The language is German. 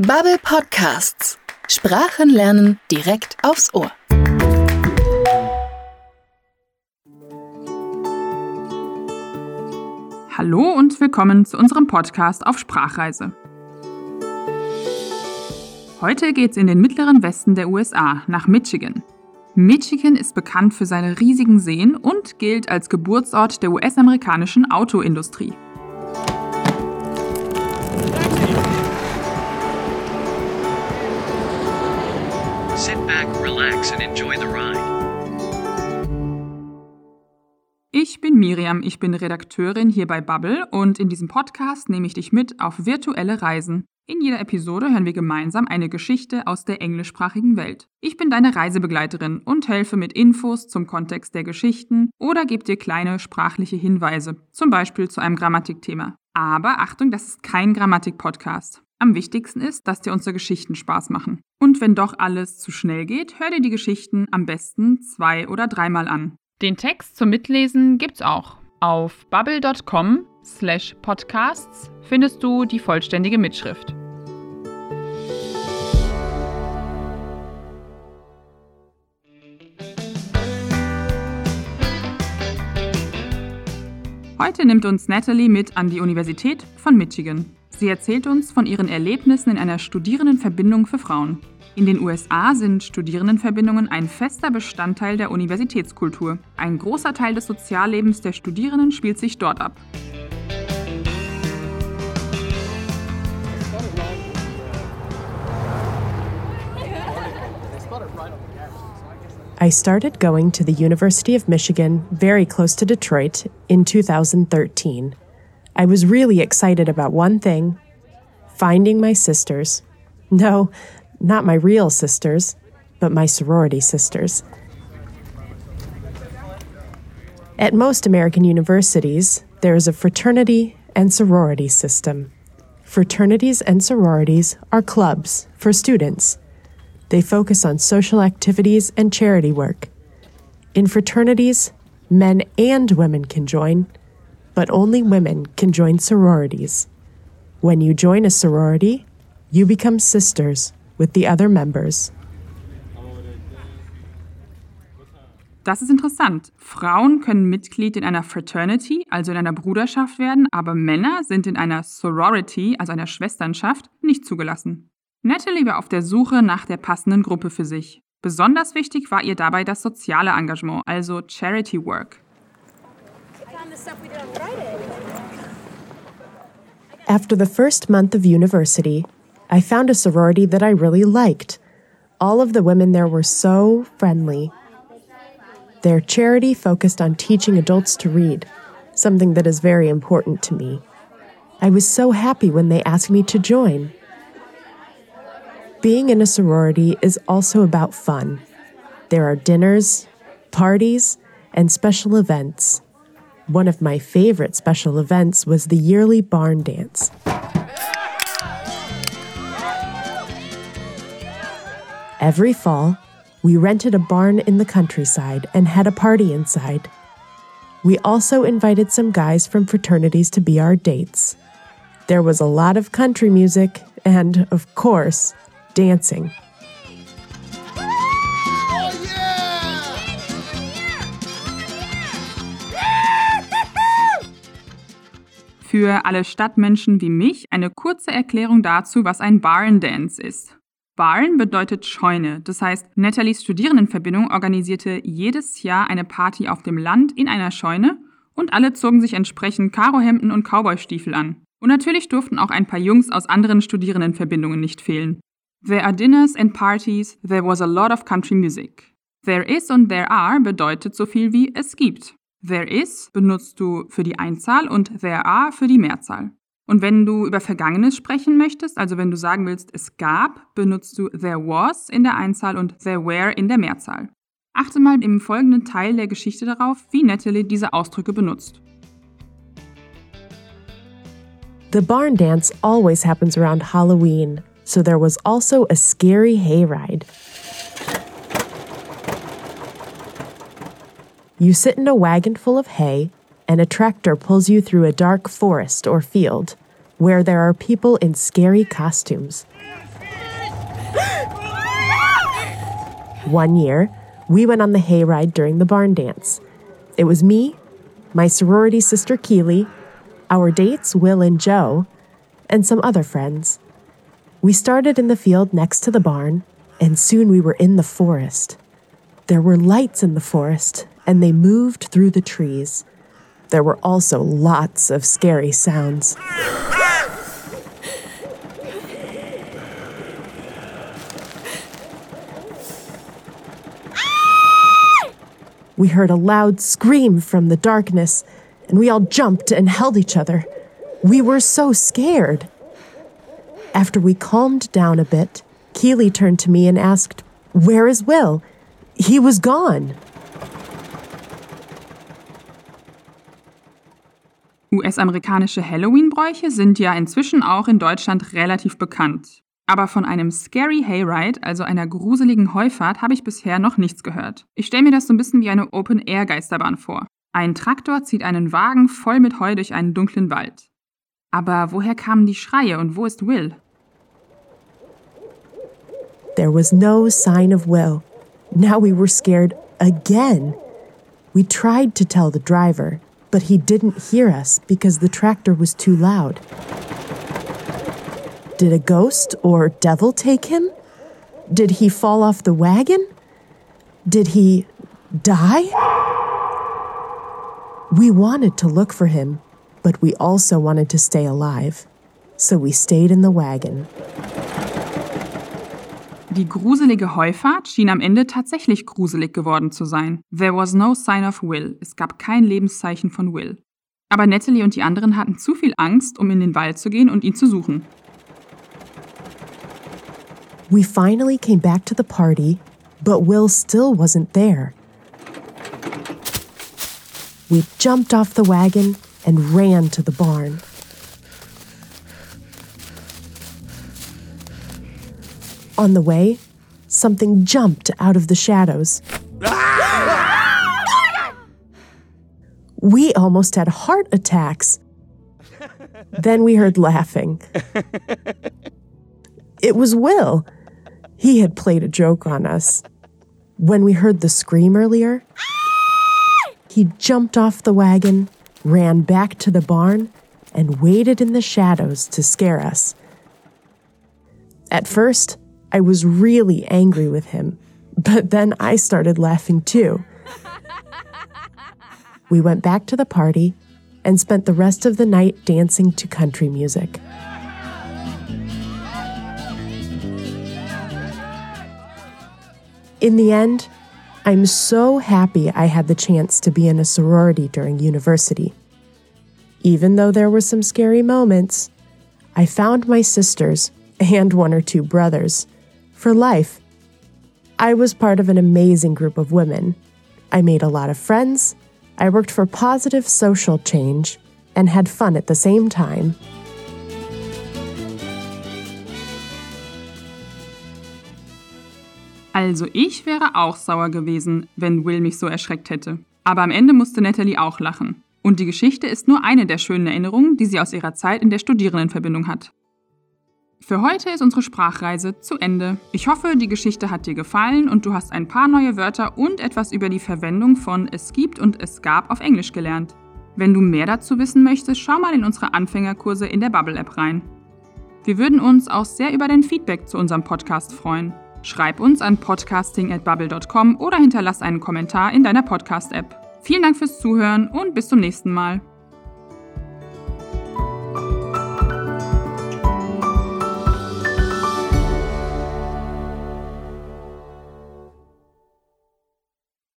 Bubble Podcasts. Sprachen lernen direkt aufs Ohr. Hallo und willkommen zu unserem Podcast auf Sprachreise. Heute geht's in den mittleren Westen der USA, nach Michigan. Michigan ist bekannt für seine riesigen Seen und gilt als Geburtsort der US-amerikanischen Autoindustrie. Back, relax, and enjoy the ride. Ich bin Miriam, ich bin Redakteurin hier bei Bubble und in diesem Podcast nehme ich dich mit auf virtuelle Reisen. In jeder Episode hören wir gemeinsam eine Geschichte aus der englischsprachigen Welt. Ich bin deine Reisebegleiterin und helfe mit Infos zum Kontext der Geschichten oder gebe dir kleine sprachliche Hinweise, zum Beispiel zu einem Grammatikthema. Aber Achtung, das ist kein Grammatik-Podcast. Am wichtigsten ist, dass dir unsere Geschichten Spaß machen. Und wenn doch alles zu schnell geht, hör dir die Geschichten am besten zwei- oder dreimal an. Den Text zum Mitlesen gibt's auch. Auf bubble.com slash podcasts findest du die vollständige Mitschrift. Heute nimmt uns Natalie mit an die Universität von Michigan. Sie erzählt uns von ihren Erlebnissen in einer Studierendenverbindung für Frauen. In den USA sind Studierendenverbindungen ein fester Bestandteil der Universitätskultur. Ein großer Teil des Soziallebens der Studierenden spielt sich dort ab. I started going to the University of Michigan, very close to Detroit, in 2013. I was really excited about one thing finding my sisters. No, not my real sisters, but my sorority sisters. At most American universities, there is a fraternity and sorority system. Fraternities and sororities are clubs for students. They focus on social activities and charity work. In fraternities, men and women can join, but only women can join sororities. When you join a sorority, you become sisters with the other members. Das ist interessant. Frauen können Mitglied in einer Fraternity, also in einer Bruderschaft werden, aber Männer sind in einer Sorority, also einer Schwesternschaft, nicht zugelassen. Natalie war auf der Suche nach der passenden Gruppe für sich. Besonders wichtig war ihr dabei das soziale Engagement, also Charity Work. After the first month of university, I found a sorority that I really liked. All of the women there were so friendly. Their charity focused on teaching adults to read, something that is very important to me. I was so happy when they asked me to join. Being in a sorority is also about fun. There are dinners, parties, and special events. One of my favorite special events was the yearly barn dance. Every fall, we rented a barn in the countryside and had a party inside. We also invited some guys from fraternities to be our dates. There was a lot of country music and, of course, dancing. Für alle Stadtmenschen wie mich eine kurze Erklärung dazu, was ein Barn Dance ist. Barn bedeutet Scheune, das heißt, Nathalies Studierendenverbindung organisierte jedes Jahr eine Party auf dem Land in einer Scheune und alle zogen sich entsprechend Karohemden und Cowboystiefel an. Und natürlich durften auch ein paar Jungs aus anderen Studierendenverbindungen nicht fehlen. There are dinners and parties, there was a lot of country music. There is und there are bedeutet so viel wie es gibt. There is benutzt du für die Einzahl und there are für die Mehrzahl. Und wenn du über Vergangenes sprechen möchtest, also wenn du sagen willst, es gab, benutzt du there was in der Einzahl und there were in der Mehrzahl. Achte mal im folgenden Teil der Geschichte darauf, wie Natalie diese Ausdrücke benutzt. The barn dance always happens around Halloween, so there was also a scary hayride. You sit in a wagon full of hay, and a tractor pulls you through a dark forest or field where there are people in scary costumes. One year, we went on the hayride during the barn dance. It was me, my sorority sister Keeley, our dates Will and Joe, and some other friends. We started in the field next to the barn, and soon we were in the forest. There were lights in the forest, and they moved through the trees. There were also lots of scary sounds. We heard a loud scream from the darkness, and we all jumped and held each other. We were so scared. After we calmed down a bit, Keely turned to me and asked, Where is Will? He was gone. US-amerikanische Halloween-Bräuche sind ja inzwischen auch in Deutschland relativ bekannt. Aber von einem Scary Hayride, also einer gruseligen Heufahrt, habe ich bisher noch nichts gehört. Ich stelle mir das so ein bisschen wie eine Open-Air-Geisterbahn vor. Ein Traktor zieht einen Wagen voll mit Heu durch einen dunklen Wald. Aber woher kamen die Schreie und wo ist Will? There was no sign of Will. Now we were scared again. We tried to tell the driver, but he didn't hear us because the tractor was too loud. Did a ghost or devil take him? Did he fall off the wagon? Did he die? We wanted to look for him, but we also wanted to stay alive. So we stayed in the wagon. Die gruselige Heufahrt schien am Ende tatsächlich gruselig geworden zu sein. There was no sign of Will. Es gab kein Lebenszeichen von Will. Aber Natalie und die anderen hatten zu viel Angst, um in den Wald zu gehen und ihn zu suchen. We finally came back to the party, but Will still wasn't there. We jumped off the wagon and ran to the barn. On the way, something jumped out of the shadows. We almost had heart attacks. Then we heard laughing. It was Will. He had played a joke on us. When we heard the scream earlier, he jumped off the wagon, ran back to the barn, and waited in the shadows to scare us. At first, I was really angry with him, but then I started laughing too. We went back to the party and spent the rest of the night dancing to country music. In the end, I'm so happy I had the chance to be in a sorority during university. Even though there were some scary moments, I found my sisters and one or two brothers for life. I was part of an amazing group of women. I made a lot of friends, I worked for positive social change, and had fun at the same time. Also ich wäre auch sauer gewesen, wenn Will mich so erschreckt hätte. Aber am Ende musste Natalie auch lachen. Und die Geschichte ist nur eine der schönen Erinnerungen, die sie aus ihrer Zeit in der Studierendenverbindung hat. Für heute ist unsere Sprachreise zu Ende. Ich hoffe, die Geschichte hat dir gefallen und du hast ein paar neue Wörter und etwas über die Verwendung von es gibt und es gab auf Englisch gelernt. Wenn du mehr dazu wissen möchtest, schau mal in unsere Anfängerkurse in der Bubble App rein. Wir würden uns auch sehr über dein Feedback zu unserem Podcast freuen. Schreib uns an podcasting@bubble.com oder hinterlass einen Kommentar in deiner Podcast-App. Vielen Dank fürs Zuhören und bis zum nächsten Mal.